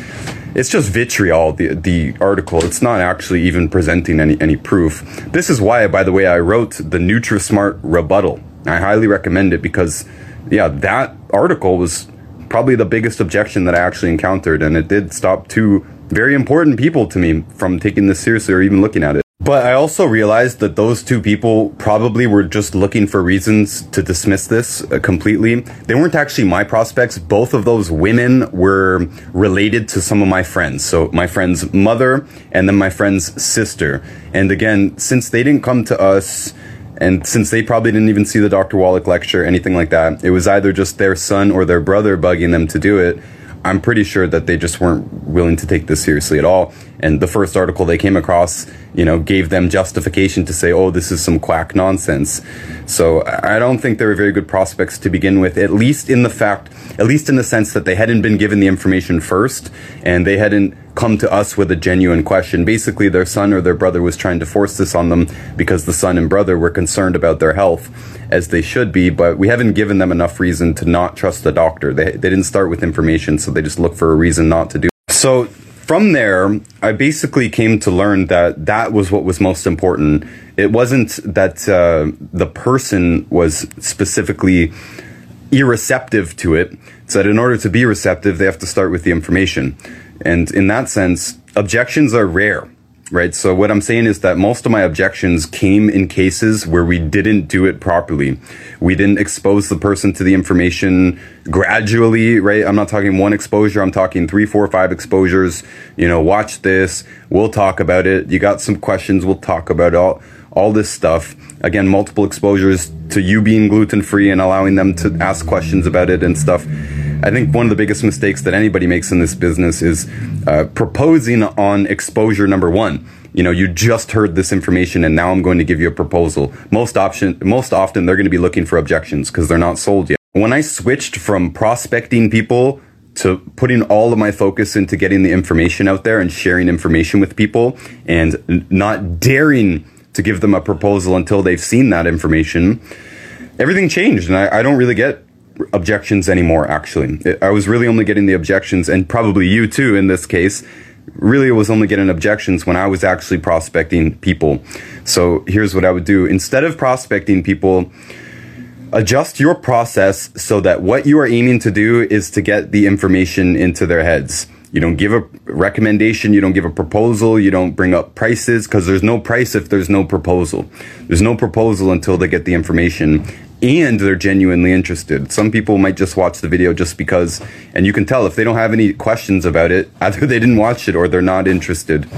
it's just vitriol the the article. It's not actually even presenting any any proof. This is why by the way i wrote the nutrismart rebuttal. I highly recommend it because, yeah, that article was probably the biggest objection that I actually encountered, and it did stop two very important people to me from taking this seriously or even looking at it. But I also realized that those two people probably were just looking for reasons to dismiss this uh, completely. They weren't actually my prospects. Both of those women were related to some of my friends. So my friend's mother and then my friend's sister. And again, since they didn't come to us and since they probably didn't even see the Dr. Wallach lecture, anything like that, it was either just their son or their brother bugging them to do it. I'm pretty sure that they just weren't willing to take this seriously at all. And the first article they came across, you know, gave them justification to say, oh, this is some quack nonsense. So I don't think they were very good prospects to begin with, at least in the fact, at least in the sense that they hadn't been given the information first and they hadn't come to us with a genuine question. Basically, their son or their brother was trying to force this on them because the son and brother were concerned about their health, as they should be, but we haven't given them enough reason to not trust the doctor. They, they didn't start with information, so they just look for a reason not to do. So from there, I basically came to learn that that was what was most important. It wasn't that uh, the person was specifically irreceptive to it. It's that in order to be receptive, they have to start with the information. And in that sense, objections are rare right? So what I'm saying is that most of my objections came in cases where we didn't do it properly. We didn't expose the person to the information gradually, right? I'm not talking one exposure. I'm talking three, four, five exposures. You know, watch this. We'll talk about it. You got some questions. We'll talk about all, all this stuff. Again, multiple exposures to you being gluten free and allowing them to ask questions about it and stuff. I think one of the biggest mistakes that anybody makes in this business is uh, proposing on exposure number one. You know, you just heard this information and now I'm going to give you a proposal. Most option, most often they're going to be looking for objections because they're not sold yet. When I switched from prospecting people to putting all of my focus into getting the information out there and sharing information with people and not daring to give them a proposal until they've seen that information, everything changed. And I, I don't really get objections anymore, actually. I was really only getting the objections, and probably you too in this case, really was only getting objections when I was actually prospecting people. So here's what I would do instead of prospecting people, adjust your process so that what you are aiming to do is to get the information into their heads. You don't give a recommendation, you don't give a proposal, you don't bring up prices because there's no price if there's no proposal. There's no proposal until they get the information and they're genuinely interested. Some people might just watch the video just because, and you can tell if they don't have any questions about it, either they didn't watch it or they're not interested.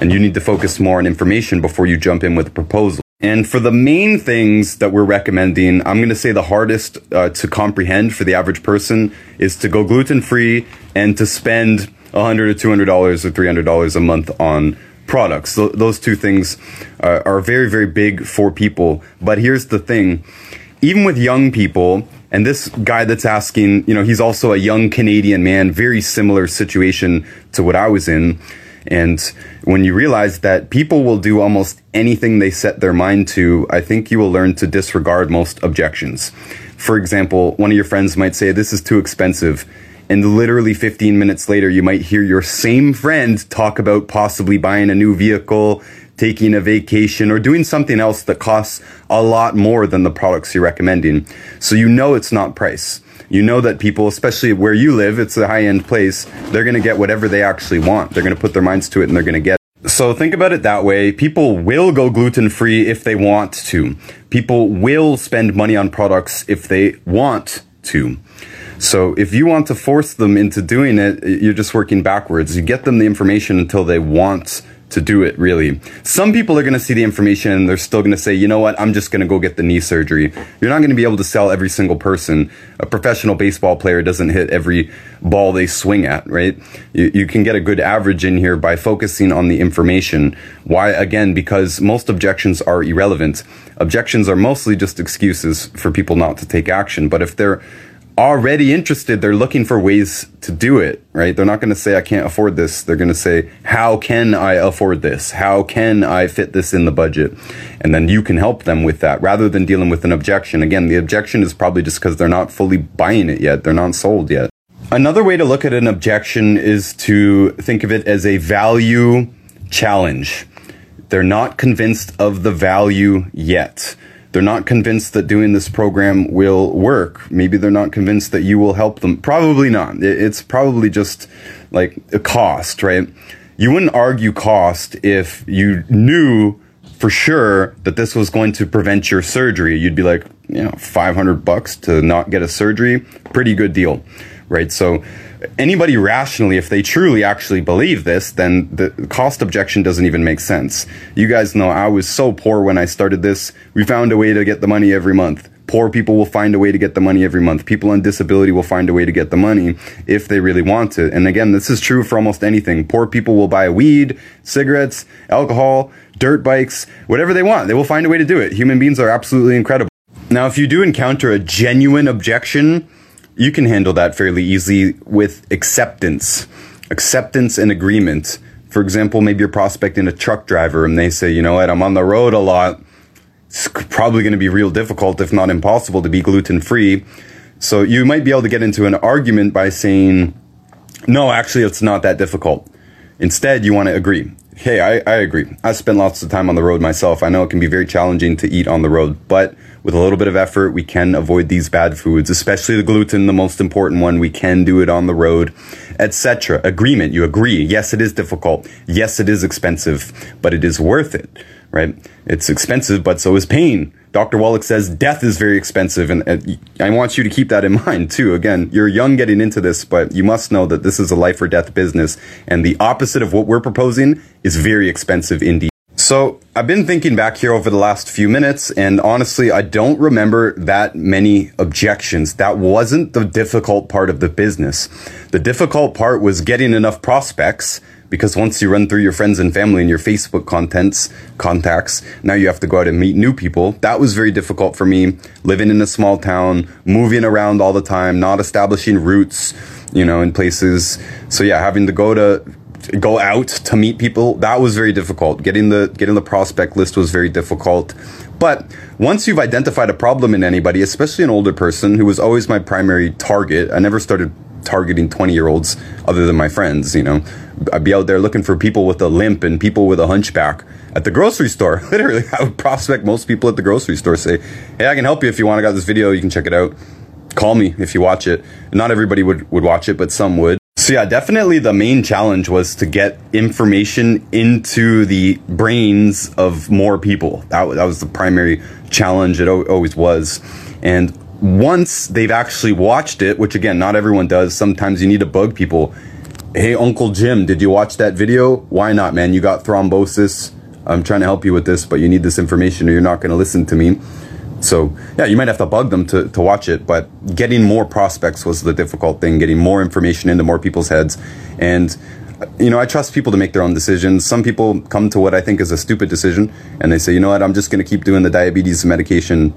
And you need to focus more on information before you jump in with a proposal. And for the main things that we're recommending, I'm going to say the hardest uh, to comprehend for the average person is to go gluten free and to spend 100 to $200 or $300 a month on products. Th- those two things uh, are very, very big for people. But here's the thing even with young people, and this guy that's asking, you know, he's also a young Canadian man, very similar situation to what I was in. And when you realize that people will do almost anything they set their mind to, I think you will learn to disregard most objections. For example, one of your friends might say, This is too expensive. And literally 15 minutes later, you might hear your same friend talk about possibly buying a new vehicle, taking a vacation or doing something else that costs a lot more than the products you're recommending. So you know it's not price. You know that people, especially where you live, it's a high end place, they're going to get whatever they actually want. They're going to put their minds to it and they're going to get it. So think about it that way. People will go gluten free if they want to. People will spend money on products if they want to. So if you want to force them into doing it, you're just working backwards. You get them the information until they want to do it really. Some people are going to see the information and they're still going to say, you know what, I'm just going to go get the knee surgery. You're not going to be able to sell every single person. A professional baseball player doesn't hit every ball they swing at, right? You, you can get a good average in here by focusing on the information. Why? Again, because most objections are irrelevant. Objections are mostly just excuses for people not to take action. But if they're already interested, they're looking for ways to do it, right? They're not going to say, I can't afford this. They're going to say, How can I afford this? How can I fit this in the budget? And then you can help them with that rather than dealing with an objection. Again, the objection is probably just because they're not fully buying it yet, they're not sold yet. Another way to look at an objection is to think of it as a value challenge. They're not convinced of the value yet they're not convinced that doing this program will work. Maybe they're not convinced that you will help them. Probably not. It's probably just like a cost, right? You wouldn't argue cost if you knew for sure that this was going to prevent your surgery. You'd be like, you know, 500 bucks to not get a surgery, pretty good deal, right? So anybody rationally, if they truly actually believe this, then the cost objection doesn't even make sense. You guys know I was so poor when I started this. We found a way to get the money every month. Poor people will find a way to get the money every month. People on disability will find a way to get the money if they really want it. And again, this is true for almost anything. Poor people will buy weed, cigarettes, alcohol, dirt bikes, whatever they want. They will find a way to do it. Human beings are absolutely incredible. Now, if you do encounter a genuine objection, you can handle that fairly easily with acceptance, acceptance and agreement. For example, maybe you're prospecting a truck driver and they say, you know what, I'm on the road a lot. It's probably going to be real difficult, if not impossible, to be gluten free. So you might be able to get into an argument by saying, no, actually, it's not that difficult. Instead, you want to agree. Hey, I, I agree. I spent lots of time on the road myself. I know it can be very challenging to eat on the road, but with a little bit of effort, we can avoid these bad foods, especially the gluten, the most important one. We can do it on the road, etc. Agreement. You agree. Yes, it is difficult. Yes, it is expensive, but it is worth it, right? It's expensive, but so is pain. Dr. Wallach says death is very expensive, and, and, I want you to keep that in mind too. Again, you're young getting into this, but you must know that this is a life or death business, and the opposite of what we're proposing is very expensive indeed. So I've been thinking back here over the last few minutes, and honestly, I don't remember that many objections. That wasn't the difficult part of the business. The difficult part was getting enough prospects because once you run through your friends and family and your Facebook contents contacts, now you have to go out and meet new people. That was very difficult for me, living in a small town, moving around all the time, not establishing roots, you know, in places. So yeah, having to go to go out to meet people that was very difficult. Getting the getting the prospect list was very difficult. But once you've identified a problem in anybody especially an older person who was always my primary target i never started targeting 20 year olds other than my friends you know. I'd be out there looking for people with a limp and people with a hunchback at the grocery store. Literally i would prospect most people at the grocery store say hey i can help you if you want i got this video you can check it out. Call me if you watch it. Not everybody would, would watch it but some would so yeah, definitely the main challenge was to get information into the brains of more people. That, that was the primary challenge. It always was. And once they've actually watched it, which again, not everyone does, sometimes you need to bug people. Hey, Uncle Jim, did you watch that video? Why not, man? You got thrombosis. I'm trying to help you with this, but you need this information or you're not going to listen to me. So yeah, you might have to bug them to, to watch it, but getting more prospects was the difficult thing, getting more information into more people's heads. And you know, I trust people to make their own decisions. Some people come to what I think is a stupid decision and they say, you know what, I'm just going to keep doing the diabetes medication,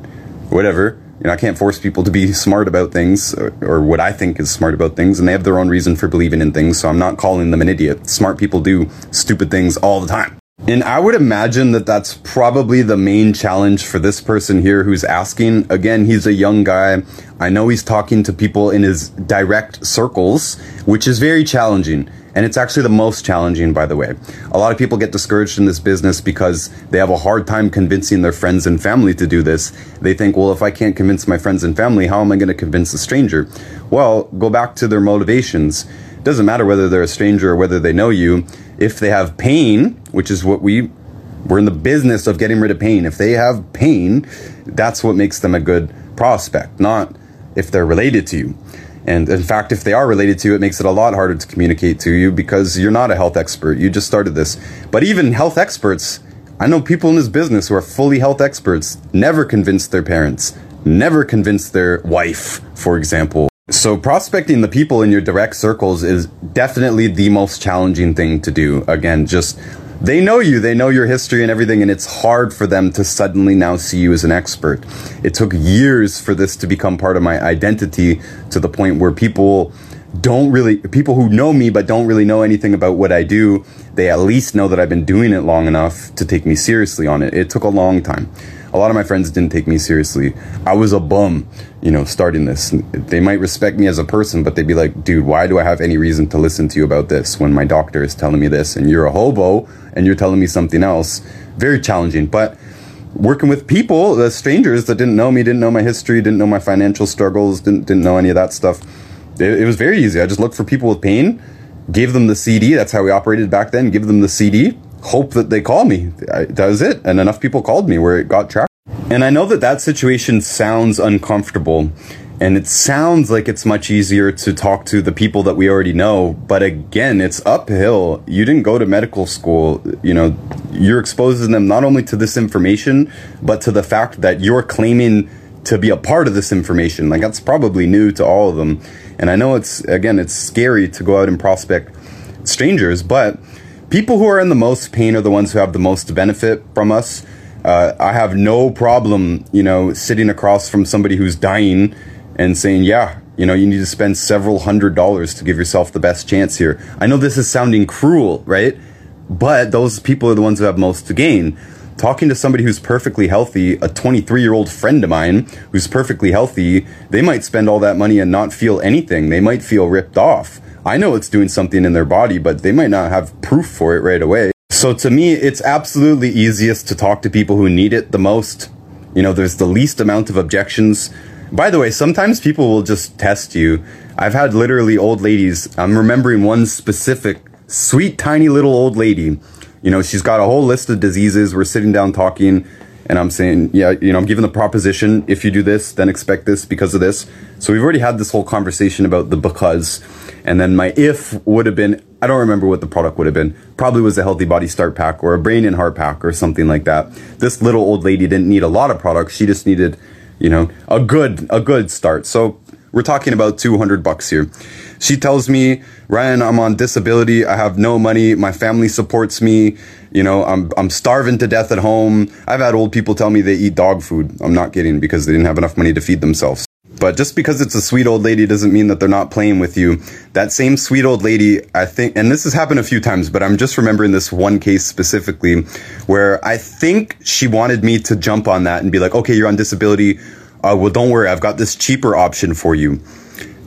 whatever. You know, I can't force people to be smart about things or, or, what I think is smart about things, and they have their own reason for believing in things, so I'm not calling them an idiot. Smart people do stupid things all the time. And I would imagine that that's probably the main challenge for this person here who's asking. Again, he's a young guy. I know he's talking to people in his direct circles, which is very challenging. And it's actually the most challenging, by the way. A lot of people get discouraged in this business because they have a hard time convincing their friends and family to do this. They think, well, if I can't convince my friends and family, how am I going to convince a stranger? Well, go back to their motivations. It doesn't matter whether they're a stranger or whether they know you if they have pain, which is what we we're in the business of getting rid of pain. If they have pain, that's what makes them a good prospect, not if they're related to you. And in fact, if they are related to you, it makes it a lot harder to communicate to you because you're not a health expert. You just started this. But even health experts, I know people in this business who are fully health experts, never convinced their parents, never convinced their wife, for example. So prospecting the people in your direct circles is definitely the most challenging thing to do. Again, just they know you, they know your history and everything, and it's hard for them to suddenly now see you as an expert. It took years for this to become part of my identity to the point where people don't really, people who know me but don't really know anything about what I do, they at least know that I've been doing it long enough to take me seriously on it. It took a long time a lot of my friends didn't take me seriously. I was a bum, you know, starting this. They might respect me as a person, but they'd be like, dude, why do I have any reason to listen to you about this when my doctor is telling me this and you're a hobo and you're telling me something else? Very challenging. But working with people, the strangers that didn't know me, didn't know my history, didn't know my financial struggles, didn't, didn't know any of that stuff, it, it was very easy. I just looked for people with pain, gave them the CD. That's how we operated back then. Give them the CD hope that they call me. that was it. And enough people called me where it got traction. And I know that that situation sounds uncomfortable. And it sounds like it's much easier to talk to the people that we already know. But again, it's uphill. You didn't go to medical school. You know, you're exposing them not only to this information, but to the fact that you're claiming to be a part of this information. Like that's probably new to all of them. And I know it's, again, it's scary to go out and prospect strangers, but people who are in the most pain are the ones who have the most benefit from us. Uh, I have no problem, you know, sitting across from somebody who's dying and saying, yeah, you know, you need to spend several hundred dollars to give yourself the best chance here. I know this is sounding cruel, right? But those people are the ones who have most to gain. Talking to somebody who's perfectly healthy, a 23 year old friend of mine who's perfectly healthy, they might spend all that money and not feel anything. They might feel ripped off. I know it's doing something in their body, but they might not have proof for it right away. So to me, it's absolutely easiest to talk to people who need it the most. You know, there's the least amount of objections. By the way, sometimes people will just test you. I've had literally old ladies. I'm remembering one specific sweet, tiny little old lady. You know, she's got a whole list of diseases. We're sitting down talking, and I'm saying, yeah, you know, I'm giving the proposition if you do this, then expect this because of this. So we've already had this whole conversation about the because. And then my if would have been, I don't remember what the product would have been. Probably was a healthy body start pack or a brain and heart pack or something like that. This little old lady didn't need a lot of products. She just needed, you know, a good, a good start. So we're talking about 200 bucks here. She tells me, Ryan, I'm on disability. I have no money. My family supports me. You know, I'm, I'm starving to death at home. I've had old people tell me they eat dog food. I'm not kidding because they didn't have enough money to feed themselves. But just because it's a sweet old lady doesn't mean that they're not playing with you. That same sweet old lady, I think, and this has happened a few times, but I'm just remembering this one case specifically where I think she wanted me to jump on that and be like, okay, you're on disability. Uh, well, don't worry, I've got this cheaper option for you.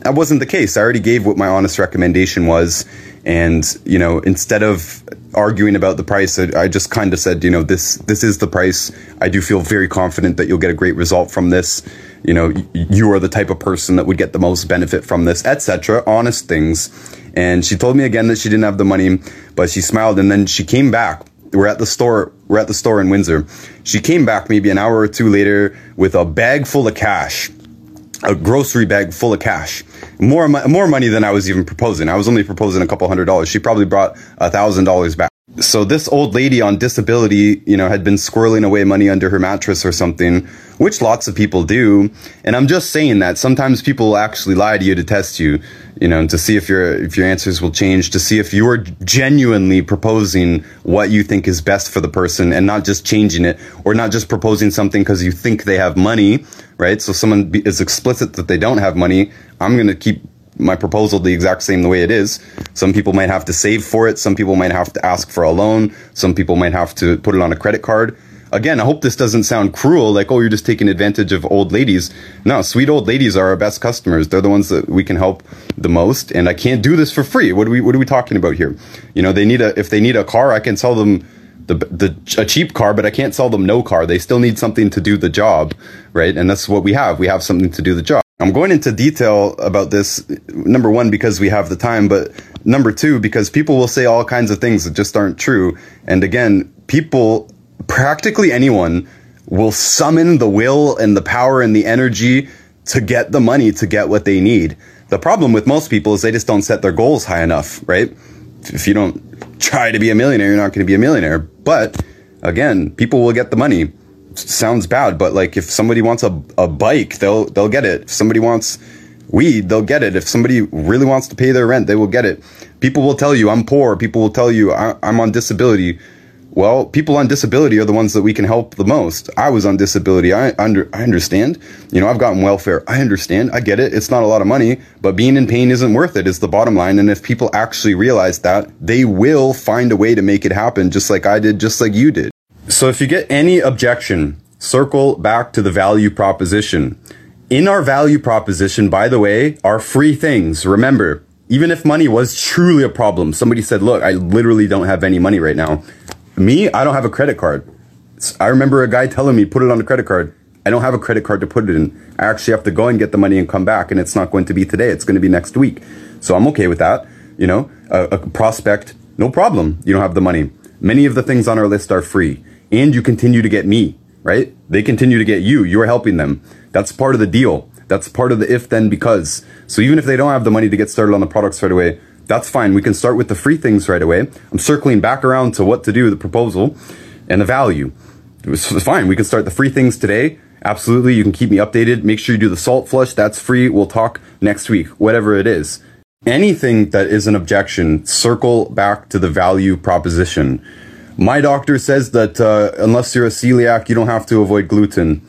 That wasn't the case. I already gave what my honest recommendation was. And, you know, instead of arguing about the price, I, I just kind of said, you know, this, this is the price. I do feel very confident that you'll get a great result from this you know you are the type of person that would get the most benefit from this etc honest things and she told me again that she didn't have the money but she smiled and then she came back we're at the store we're at the store in windsor. She came back maybe an hour or two later with a bag full of cash a grocery bag full of cash. More more money than i was even proposing. I was only proposing a couple hundred dollars. She probably brought a thousand dollars back so this old lady on disability, you know, had been squirreling away money under her mattress or something, which lots of people do. And I'm just saying that sometimes people actually lie to you to test you, you know, to see if your if your answers will change, to see if you're genuinely proposing what you think is best for the person and not just changing it or not just proposing something because you think they have money, right? So someone is explicit that they don't have money. I'm going to keep my proposal the exact same the way it is. Some people might have to save for it. Some people might have to ask for a loan. Some people might have to put it on a credit card. Again, I hope this doesn't sound cruel, like, oh, you're just taking advantage of old ladies. No, sweet old ladies are our best customers. They're the ones that we can help the most. And I can't do this for free. What are we, what are we talking about here? You know, they need a, if they need a car, I can sell them the, the, a cheap car, but I can't sell them no car. They still need something to do the job, right? And that's what we have. We have something to do the job. I'm going into detail about this, number one, because we have the time, but number two, because people will say all kinds of things that just aren't true. And again, people, practically anyone, will summon the will and the power and the energy to get the money to get what they need. The problem with most people is they just don't set their goals high enough, right? If you don't try to be a millionaire, you're not going to be a millionaire. But again, people will get the money sounds bad, but like if somebody wants a, a bike, they'll they'll get it. If somebody wants weed, they'll get it. If somebody really wants to pay their rent, they will get it. People will tell you I'm poor. People will tell you I, I'm on disability. Well, people on disability are the ones that we can help the most. I was on disability. I under I understand. You know, I've gotten welfare. I understand. I get it. It's not a lot of money, but being in pain isn't worth it. Is the bottom line. And if people actually realize that, they will find a way to make it happen, just like I did, just like you did. So if you get any objection, circle back to the value proposition. In our value proposition, by the way, are free things. Remember, even if money was truly a problem, somebody said, look, I literally don't have any money right now. Me, I don't have a credit card. I remember a guy telling me, put it on a credit card. I don't have a credit card to put it in. I actually have to go and get the money and come back, and it's not going to be today. It's going to be next week. So I'm okay with that. You know, a, a prospect, no problem. You don't have the money. Many of the things on our list are free and you continue to get me, right? They continue to get you. You're helping them. That's part of the deal. That's part of the if then because. So even if they don't have the money to get started on the products right away, that's fine. We can start with the free things right away. I'm circling back around to what to do, the proposal and the value. It's fine. We can start the free things today. Absolutely. You can keep me updated. Make sure you do the salt flush. That's free. We'll talk next week, whatever it is. Anything that is an objection, circle back to the value proposition. My doctor says that uh, unless you're a celiac, you don't have to avoid gluten.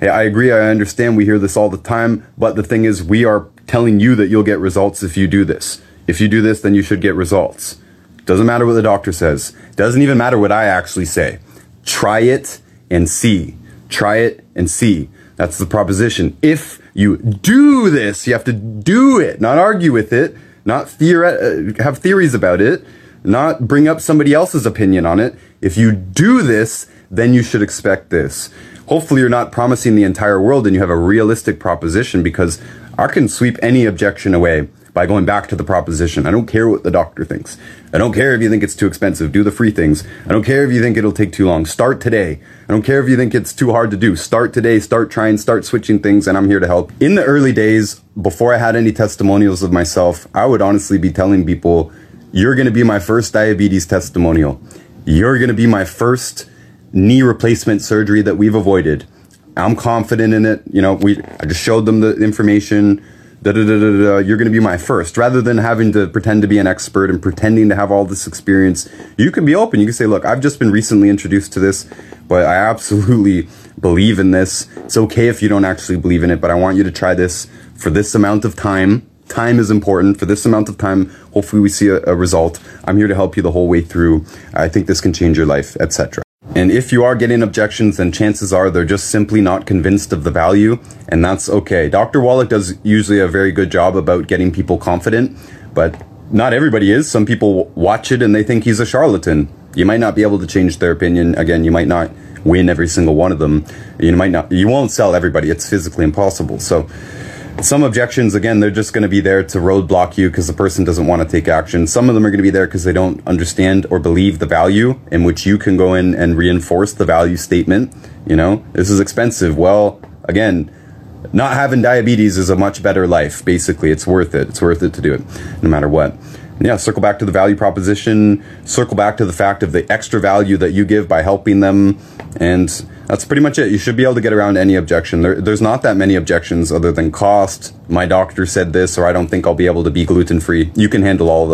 Hey, I agree. I understand. We hear this all the time. But the thing is, we are telling you that you'll get results if you do this. If you do this, then you should get results. Doesn't matter what the doctor says. Doesn't even matter what I actually say. Try it and see. Try it and see. That's the proposition. If you do this, you have to do it, not argue with it.
not theori- uh, have theories about it, not bring up somebody else's opinion on it. If you do this, then you should expect this. Hopefully, you're not promising the entire world and you have a realistic proposition because I can sweep any objection away by going back to the proposition. I don't care what the doctor thinks. I don't care if you think it's too expensive. Do the free things. I don't care if you think it'll take too long. Start today. I don't care if you think it's too hard to do. Start today. Start trying, start switching things, and I'm here to help. In the early days, before I had any testimonials of myself, I would honestly be telling people, you're going to be my first diabetes testimonial. You're going to be my first knee replacement surgery that we've avoided. I'm confident in it. You know, we I just showed them the information da, da, da, da, da, you're going to be my first. Rather than having to pretend to be an expert and pretending to have all this experience, you can be open. You can say, look, I've just been recently introduced to this, but I absolutely believe in this. It's okay if you don't actually believe in it, but I want you to try this for this amount of time. Time is important. For this amount of time, hopefully we see a, a result. I'm here to help you the whole way through. I think this can change your life, etc. And if you are getting objections, then chances are they're just simply not convinced of the value, and that's okay. Dr. Wallach does usually a very good job about getting people confident, but not everybody is. Some people watch it and they think he's a charlatan. You might not be able to change their opinion. Again, you might not win every single one of them. You might not, you won't sell everybody. It's physically impossible. So, some objections, again, they're just going to be there to roadblock you because the person doesn't want to take action. Some of them are going to be there because they don't understand or believe the value in which you can go in and reinforce the value statement. You know, this is expensive. Well, again, not having diabetes is a much better life. Basically, it's worth it. It's worth it to do it no matter what. Yeah, circle back to the value proposition, circle back to the fact of the extra value that you give by helping them, and that's pretty much it. You should be able to get around any objection. There, there's not that many objections other than cost. My doctor said this, or I don't think I'll be able to be gluten free. You can handle all of those.